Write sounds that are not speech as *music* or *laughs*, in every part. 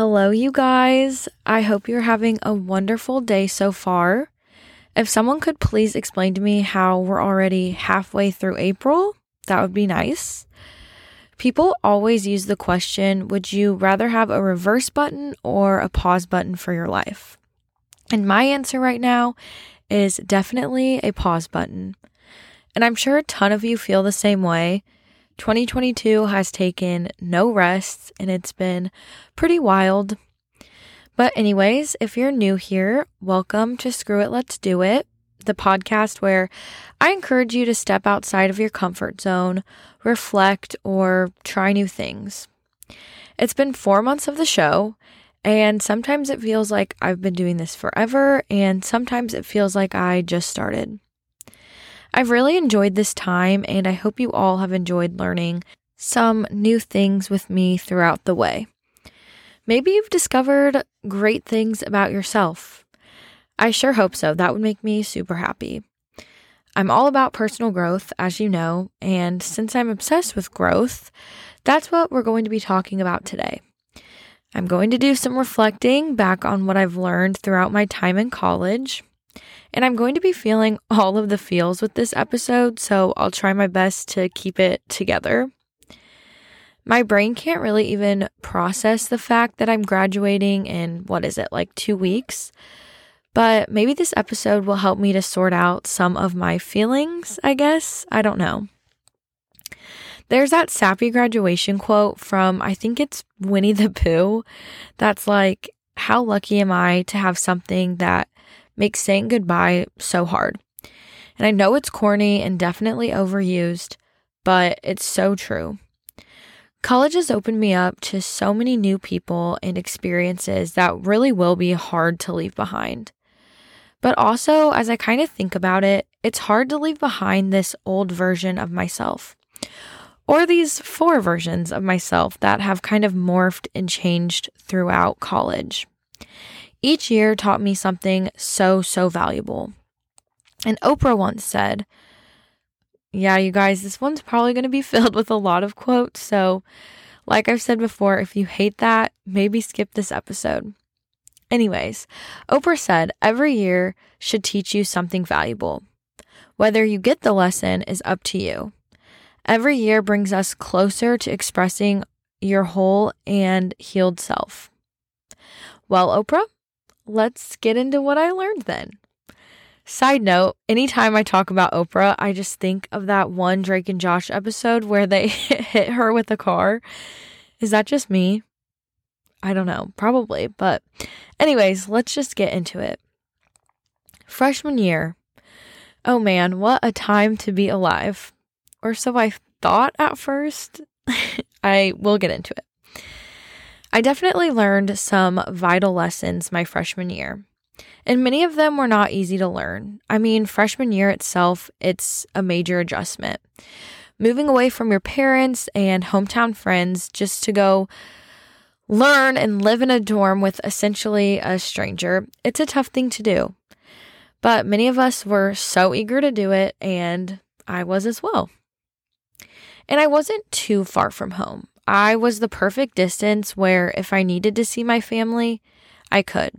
Hello, you guys. I hope you're having a wonderful day so far. If someone could please explain to me how we're already halfway through April, that would be nice. People always use the question Would you rather have a reverse button or a pause button for your life? And my answer right now is definitely a pause button. And I'm sure a ton of you feel the same way. 2022 has taken no rests and it's been pretty wild. But, anyways, if you're new here, welcome to Screw It, Let's Do It, the podcast where I encourage you to step outside of your comfort zone, reflect, or try new things. It's been four months of the show, and sometimes it feels like I've been doing this forever, and sometimes it feels like I just started. I've really enjoyed this time, and I hope you all have enjoyed learning some new things with me throughout the way. Maybe you've discovered great things about yourself. I sure hope so. That would make me super happy. I'm all about personal growth, as you know, and since I'm obsessed with growth, that's what we're going to be talking about today. I'm going to do some reflecting back on what I've learned throughout my time in college. And I'm going to be feeling all of the feels with this episode, so I'll try my best to keep it together. My brain can't really even process the fact that I'm graduating in what is it, like two weeks? But maybe this episode will help me to sort out some of my feelings, I guess. I don't know. There's that sappy graduation quote from, I think it's Winnie the Pooh, that's like, How lucky am I to have something that makes saying goodbye so hard. And I know it's corny and definitely overused, but it's so true. College has opened me up to so many new people and experiences that really will be hard to leave behind. But also, as I kind of think about it, it's hard to leave behind this old version of myself. Or these four versions of myself that have kind of morphed and changed throughout college. Each year taught me something so, so valuable. And Oprah once said, Yeah, you guys, this one's probably going to be *laughs* filled with a lot of quotes. So, like I've said before, if you hate that, maybe skip this episode. Anyways, Oprah said every year should teach you something valuable. Whether you get the lesson is up to you. Every year brings us closer to expressing your whole and healed self. Well, Oprah, let's get into what I learned then. Side note, anytime I talk about Oprah, I just think of that one Drake and Josh episode where they *laughs* hit her with a car. Is that just me? I don't know, probably. But, anyways, let's just get into it. Freshman year. Oh man, what a time to be alive. Or so I thought at first. *laughs* I will get into it. I definitely learned some vital lessons my freshman year. And many of them were not easy to learn. I mean, freshman year itself, it's a major adjustment. Moving away from your parents and hometown friends just to go learn and live in a dorm with essentially a stranger, it's a tough thing to do. But many of us were so eager to do it, and I was as well. And I wasn't too far from home. I was the perfect distance where if I needed to see my family, I could.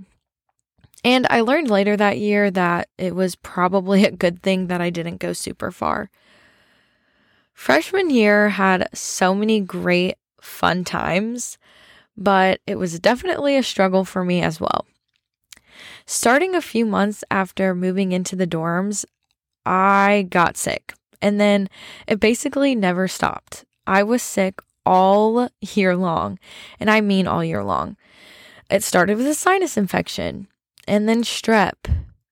And I learned later that year that it was probably a good thing that I didn't go super far. Freshman year had so many great, fun times, but it was definitely a struggle for me as well. Starting a few months after moving into the dorms, I got sick, and then it basically never stopped. I was sick all year long. And I mean all year long. It started with a sinus infection and then strep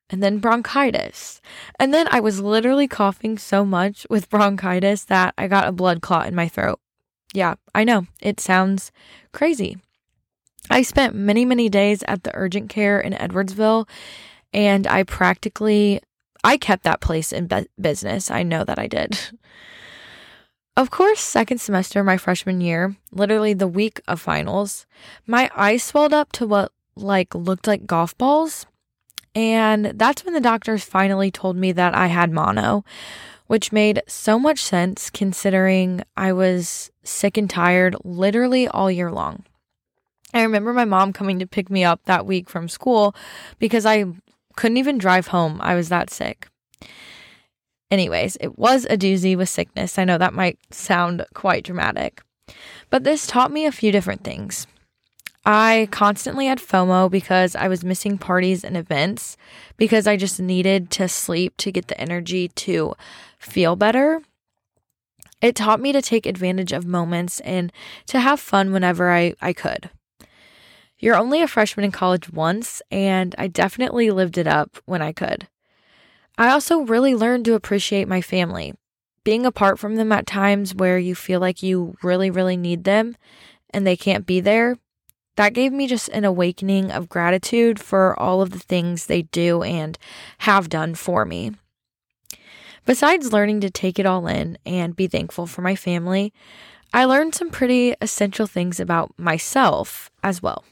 and then bronchitis. And then I was literally coughing so much with *laughs* bronchitis that I got a blood clot in my throat. Yeah, I know. It sounds crazy. I spent many, many days at the urgent care in Edwardsville and I practically I kept that place in business. I know that I did. *laughs* Of course, second semester, my freshman year, literally the week of finals, my eyes swelled up to what like looked like golf balls. And that's when the doctors finally told me that I had mono, which made so much sense considering I was sick and tired literally all year long. I remember my mom coming to pick me up that week from school because I couldn't even drive home. I was that sick. Anyways, it was a doozy with sickness. I know that might sound quite dramatic, but this taught me a few different things. I constantly had FOMO because I was missing parties and events because I just needed to sleep to get the energy to feel better. It taught me to take advantage of moments and to have fun whenever I, I could. You're only a freshman in college once, and I definitely lived it up when I could. I also really learned to appreciate my family. Being apart from them at times where you feel like you really, really need them and they can't be there, that gave me just an awakening of gratitude for all of the things they do and have done for me. Besides learning to take it all in and be thankful for my family, I learned some pretty essential things about myself as well.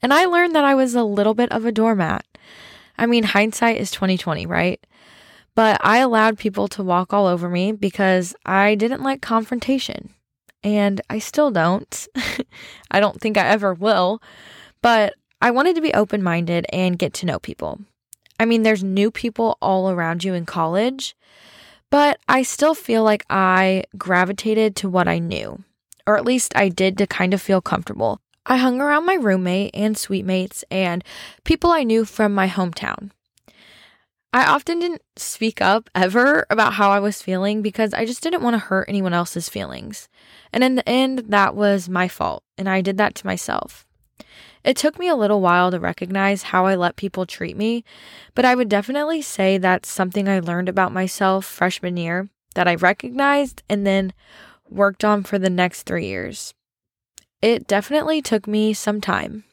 And I learned that I was a little bit of a doormat. I mean, hindsight is 2020, right? But I allowed people to walk all over me because I didn't like confrontation. And I still don't. *laughs* I don't think I ever will. But I wanted to be open minded and get to know people. I mean, there's new people all around you in college, but I still feel like I gravitated to what I knew, or at least I did to kind of feel comfortable. I hung around my roommate and suite mates and people I knew from my hometown. I often didn't speak up ever about how I was feeling because I just didn't want to hurt anyone else's feelings. And in the end, that was my fault, and I did that to myself. It took me a little while to recognize how I let people treat me, but I would definitely say that's something I learned about myself freshman year that I recognized and then worked on for the next three years. It definitely took me some time.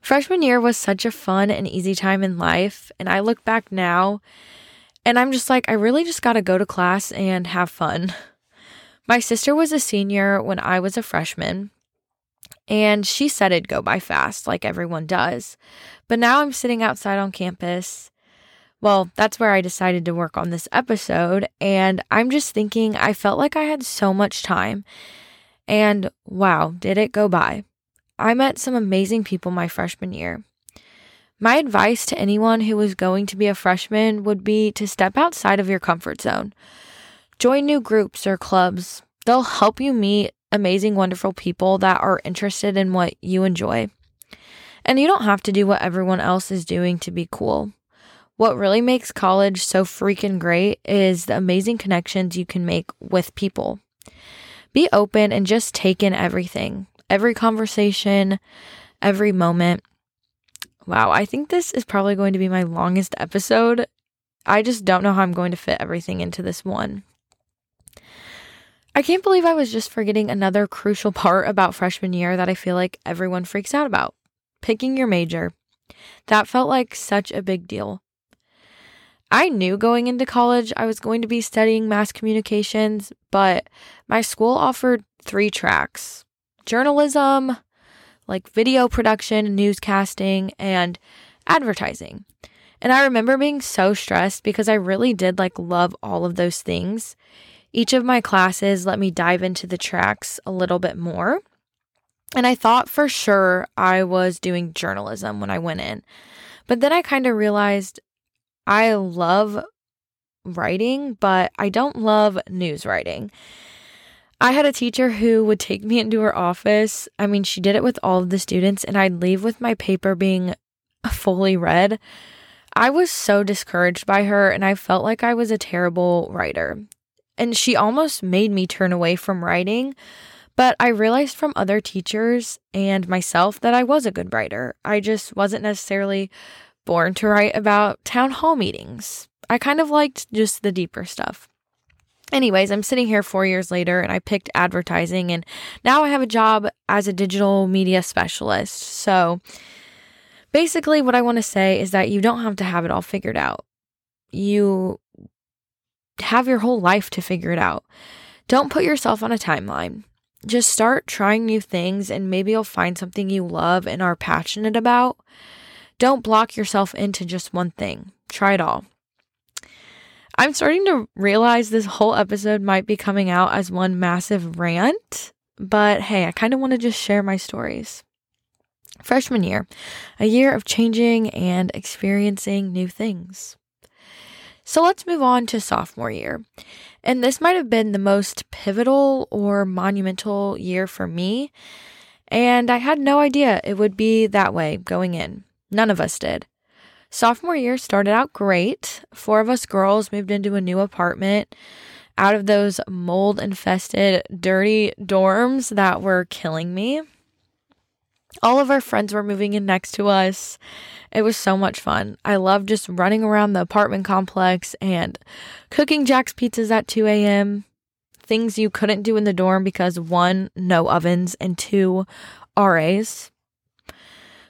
Freshman year was such a fun and easy time in life, and I look back now and I'm just like, I really just got to go to class and have fun. *laughs* My sister was a senior when I was a freshman, and she said it'd go by fast, like everyone does. But now I'm sitting outside on campus. Well, that's where I decided to work on this episode, and I'm just thinking I felt like I had so much time and wow, did it go by. I met some amazing people my freshman year. My advice to anyone who was going to be a freshman would be to step outside of your comfort zone. Join new groups or clubs. They'll help you meet amazing, wonderful people that are interested in what you enjoy. And you don't have to do what everyone else is doing to be cool. What really makes college so freaking great is the amazing connections you can make with people. Be open and just take in everything, every conversation, every moment. Wow, I think this is probably going to be my longest episode. I just don't know how I'm going to fit everything into this one. I can't believe I was just forgetting another crucial *laughs* part about freshman year that I feel like everyone freaks out about picking your major. That felt like such a big deal. I knew going into college I was going to be studying mass communications, but my school offered three tracks journalism, like video production, newscasting, and advertising. And I remember being so stressed because I really did like love all of those things. Each of my classes let me dive into the tracks a little bit more. And I thought for sure I was doing journalism when I went in. But then I kind of realized I love writing, but I don't love news writing. I had a teacher who would take me into her office. I mean, she did it with all of the students, and I'd leave with my paper being *laughs* fully red. I was so discouraged by her, and I felt like I was a terrible writer. And she almost made me turn away from writing. But I realized from other teachers and myself that I was a good writer. I just wasn't necessarily born to write about town hall meetings. I kind of liked just the deeper stuff. Anyways, I'm sitting here four years later and I picked advertising, and now I have a job as a digital media specialist. So basically, what I want to say is that you don't have to have it all figured out. You have your whole life to figure it out. Don't put yourself on a timeline. Just start trying new things, and maybe you'll find something you love and are passionate about. Don't block yourself into just one thing. Try it all. I'm starting to realize this whole episode might be coming out as one massive rant, but hey, I kind of want to just share my stories. Freshman year, a year of changing and experiencing new things. So let's move on to sophomore year. And this might have been the most pivotal or monumental year for me. And I had no idea it would be that way going in. None of us did. Sophomore year started out great. Four of us girls moved into a new apartment out of those mold infested, dirty dorms that were killing me. All of our friends were moving in next to us. It was so much fun. I loved just running around the apartment complex and cooking Jack's pizzas at 2 a.m. Things you couldn't do in the dorm because one, no ovens, and two, RAs.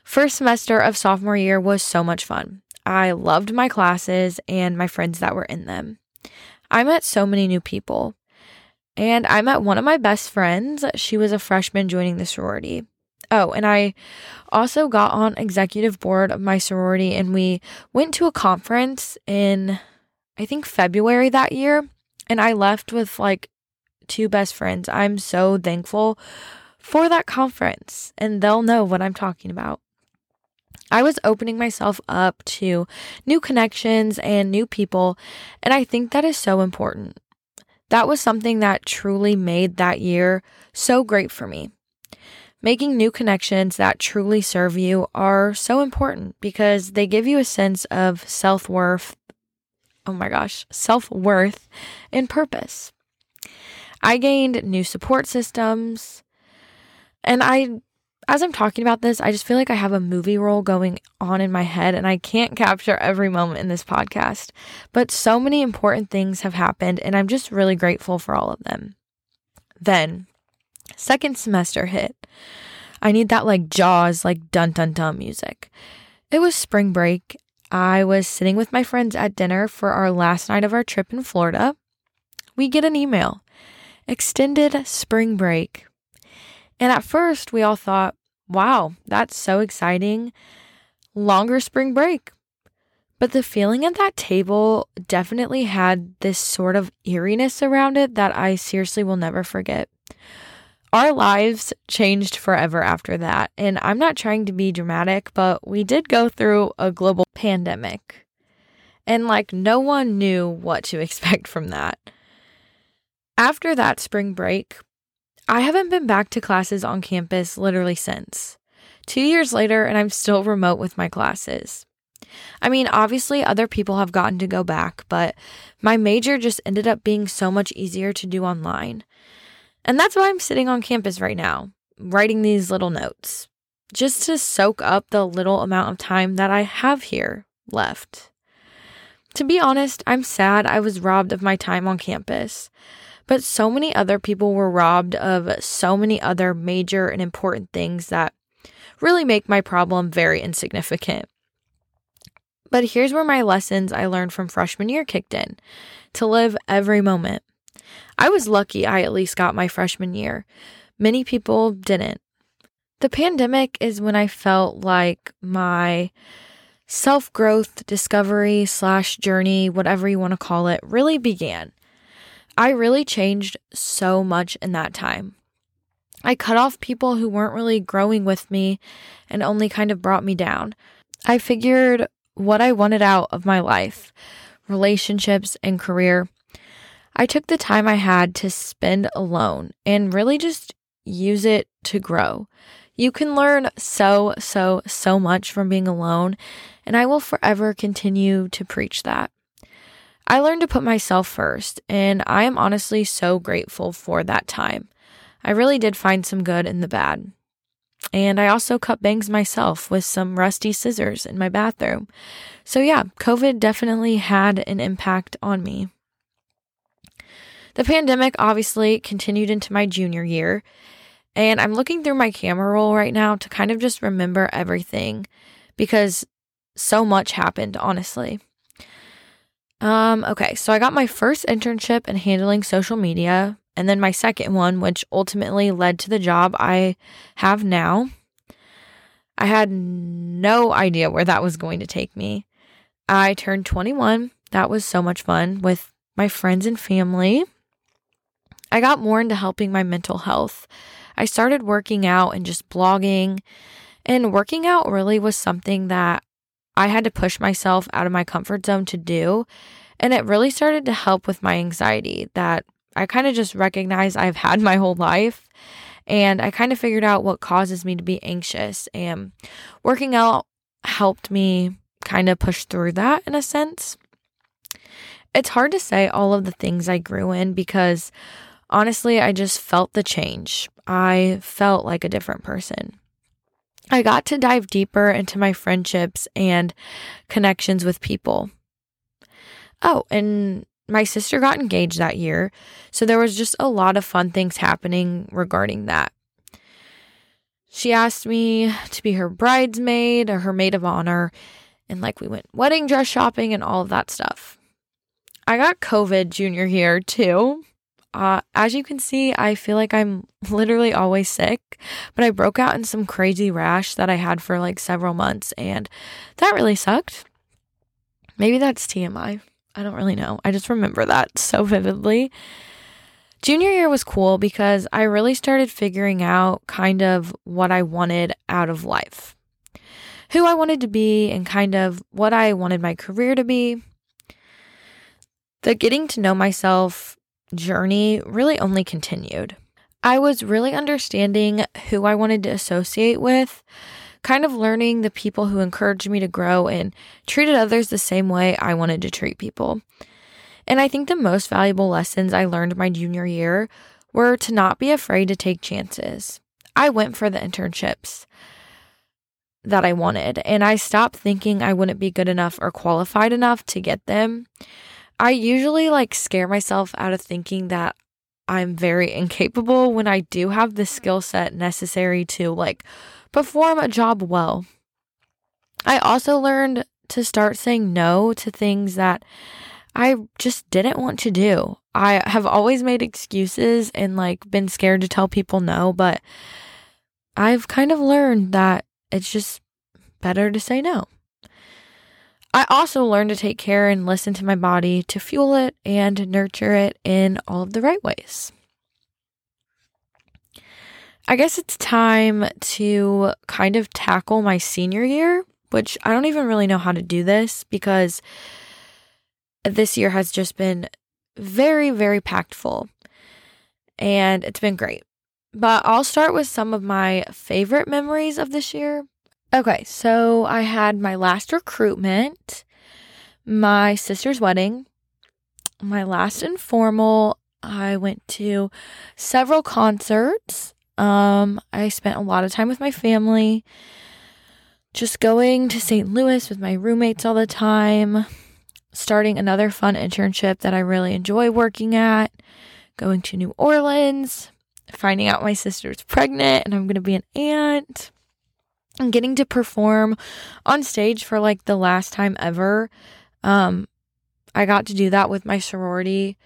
First semester of sophomore year was so much fun. I loved my classes and my friends that were in them. I met so many new people. And I met one of my best friends. She was a freshman joining the sorority. Oh, and I also got on executive board of my sorority and we went to a conference in I think February that year and I left with like two best friends. I'm so thankful for that conference and they'll know what I'm talking about. I was opening myself up to new connections and new people, and I think that is so important. That was something that truly made that year so great for me. Making new connections that truly serve you are so important because they give you a sense of self worth. Oh my gosh, self worth and purpose. I gained new support systems. And I, as I'm talking about this, I just feel like I have a movie role going on in my head and I can't capture every moment in this podcast. But so many important things have happened and I'm just really grateful for all of them. Then, second semester hit. I need that like Jaws, like dun dun dun music. It was spring break. I was sitting with my friends at dinner for our last night of our trip in Florida. We get an email extended spring break. And at first, we all thought, wow, that's so exciting. Longer spring break. But the feeling at that table definitely had this sort of eeriness around it that I seriously will never forget our lives changed forever after that. And I'm not trying to be dramatic, but we did go through a global pandemic. And like no one knew what to *laughs* expect from that. After that spring break, I haven't been back to classes on campus literally since. Two years later, and I'm still remote with my classes. I mean, obviously, other people have gotten to go back, but my major just ended up being so much easier to do online. And that's why I'm sitting on campus right now, writing these little notes, just to soak up the little amount of time that I have here left. To be honest, I'm sad I was robbed of my time on campus, but so many other people were robbed of so many other major and important things that really make my problem very insignificant. But here's where my lessons I learned from freshman year kicked in to live every moment. I was lucky I at least got my freshman year. Many people didn't. The pandemic is when I felt like my self growth, discovery, slash journey, whatever you want to call it, really began. I really changed so much in that time. I cut off people who weren't really growing with me and only kind of brought me down. I figured what I wanted out of my life relationships and career I took the time I had to spend alone and really just use it to grow. You can learn so, so, so much from being alone, and I will forever continue to preach that. I learned to put myself first, and I am honestly so grateful for that time. I really did find some good in the bad. And I also cut bangs myself with some rusty scissors in my bathroom. So, yeah, COVID definitely had an impact on me. The pandemic obviously continued into my junior year, and I'm looking through my camera roll right now to kind of just remember everything because so much happened, honestly. Um, okay, so I got my first internship in handling social media, and then my second one, which ultimately led to the job I have now. I had no idea where that was going to take me. I turned 21. That was so much fun with my friends and family. I got more into helping my mental health. I started working out and just blogging. And working out really was something that I had to push myself out of my comfort zone to do. And it really started to help with my anxiety that I kind of just recognized I've *laughs* had my whole life. And I kind of figured out what causes me to be anxious. And working out helped me kind of push through that in a sense. It's hard to say all of the things I grew in because honestly, I just felt the change. I felt like a different person. I got to dive deeper into my friendships and connections with people. Oh, and my sister got engaged that year. So there was just a lot of fun things happening regarding that. She asked me to be her bridesmaid or her maid of honor. And like we went wedding dress shopping and all of that stuff. I got COVID junior year too. Uh, as you can see, I feel like I'm *laughs* literally always sick, but I broke out in some crazy rash that I had for like several months, and that really sucked. Maybe that's TMI. I don't really know. I just remember that *laughs* so vividly. Junior year was cool because I really started figuring out kind of what I wanted out of life, who I wanted to be, and kind of what I wanted my career to be. The getting to know myself journey really only continued. I was really understanding who I wanted to associate with, kind of learning the people who encouraged me to grow and treated others the same way I wanted to treat people. And I think the most valuable lessons I learned my junior year were to not be afraid to take chances. I went for the internships that I wanted, and I stopped thinking I wouldn't be good enough or qualified enough to get them. I usually like scare myself out of thinking that I'm very incapable when I do have the mm. skill set necessary to like perform a job well. I also learned to start saying no to things that I just didn't want to do. I have always made excuses and like been scared to tell people no, but I've kind of learned that it's just better to say no. I also learned to take care and listen to my body to fuel it and nurture it in all of the right ways. I guess it's time to kind of tackle my senior year, which I don't even really know how to do this because this year has just been very, very packed full and it's been great. But I'll start with some of my favorite memories of this year Okay, so I had my last recruitment, my sister's wedding, my last informal. I went to several concerts. Um, I spent a lot of time with my family, just going to St. Louis with my roommates all the time, starting another fun internship that I really enjoy working at, going to New Orleans, finding out my sister's pregnant and I'm going to be an aunt and getting to perform on stage for like the last time ever. Um, I got to do that with my sorority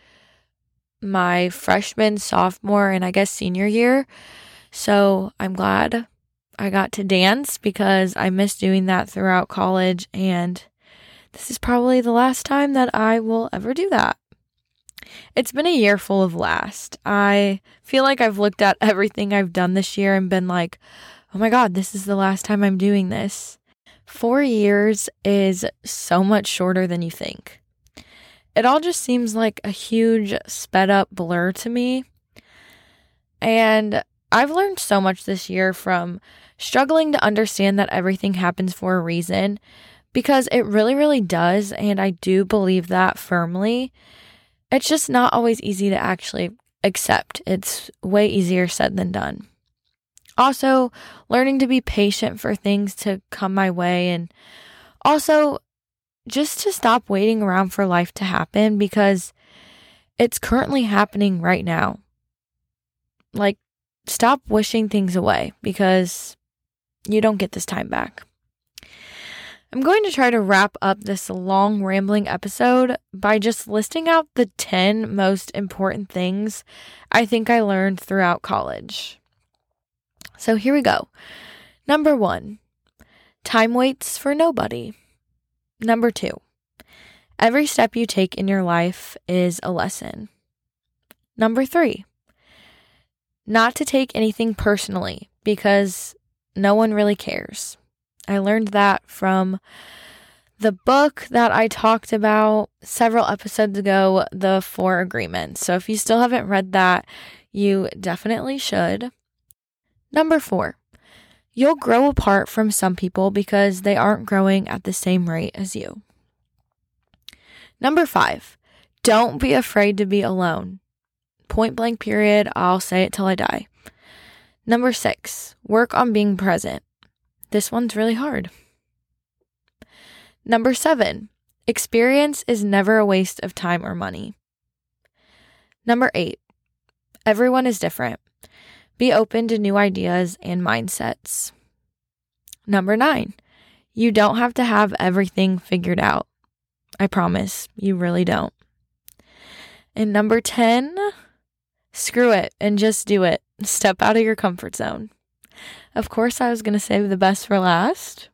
my freshman, sophomore, and I guess senior year. So I'm glad I got to dance because I missed doing that throughout college. And this is probably the last time that I will ever do that. It's been a year full of last. I feel like I've looked at *laughs* everything I've done this year and been like, oh my God, this is the last time I'm doing this. Four years is so much shorter than you think. It all just seems like a huge sped up blur to me. And I've learned so much this year from struggling to understand that everything happens for a reason because it really, really does. And I do believe that firmly. It's just not always easy to actually accept. It's way easier said than done. Also, learning to be patient for things to come my way and also just to stop waiting around for life to happen because it's currently happening right now. Like, stop wishing things away because you don't get this time back. I'm going to try to wrap up this long, rambling episode by just listing out the 10 most important things I think I learned throughout college. So here we go. Number one, time waits for nobody. Number two, every step you take in your life is a lesson. Number three, not to take anything personally because no one really cares. I learned that from the book that I talked about several episodes ago, The Four Agreements. So if you still haven't read that, you definitely should. Number four, you'll grow apart from some people because they aren't growing at the same rate as you. Number five, don't be afraid to be alone. Point blank, period. I'll say it till I die. Number six, work on being present. This one's really hard. Number seven, experience is never a waste of time or money. Number eight, everyone is different. Be open to new ideas and mindsets. Number nine, you don't have to have everything figured out. I promise, you really don't. And number 10, screw it and just do it. Step out of your comfort zone. Of course, I was going to save the best for last.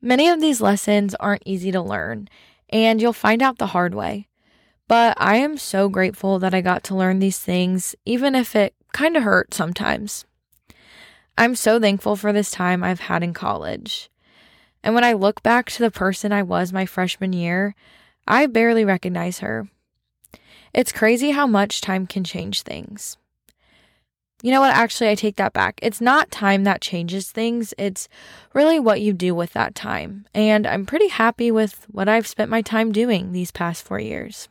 Many of these lessons aren't easy to learn, and you'll find out the hard way. But I am so grateful that I got to learn these things, even if it kind of hurt sometimes. I'm so thankful for this time I've had in college. And when I look back to the person I was my freshman year, I barely recognize her. It's crazy how much time can change things. You know what? Actually, I take that back. It's not time that changes things, it's really what you do with that time. And I'm pretty happy with what I've spent my time doing these past four years.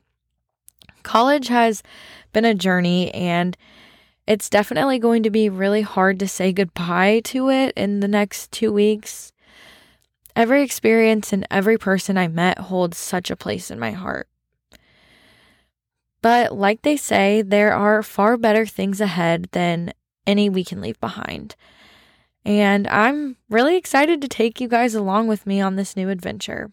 College has been a journey, and it's definitely going to be really hard to say goodbye to it in the next two weeks. Every experience and every person I met holds such a place in my heart. But like they say, there are far better things ahead than any we can leave behind. And I'm really excited to take you guys along with me on this new adventure.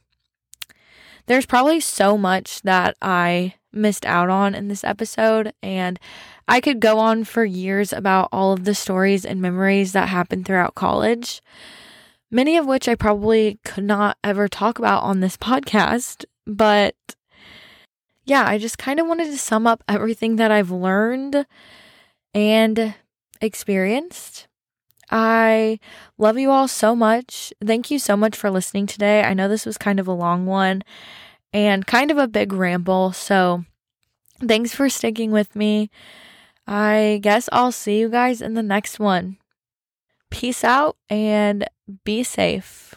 There's probably so much that I missed out on in this episode, and I could go on for years about all of the stories and memories that happened throughout college, many of which I probably could not ever talk about on this *laughs* podcast. But yeah, I just kind of wanted to sum up everything that I've learned and experienced. I love you all so much. Thank you so much for listening today. I know this was kind of a long one and kind of a big ramble. So thanks for sticking with me. I guess I'll see you guys in the next one. Peace out and be safe.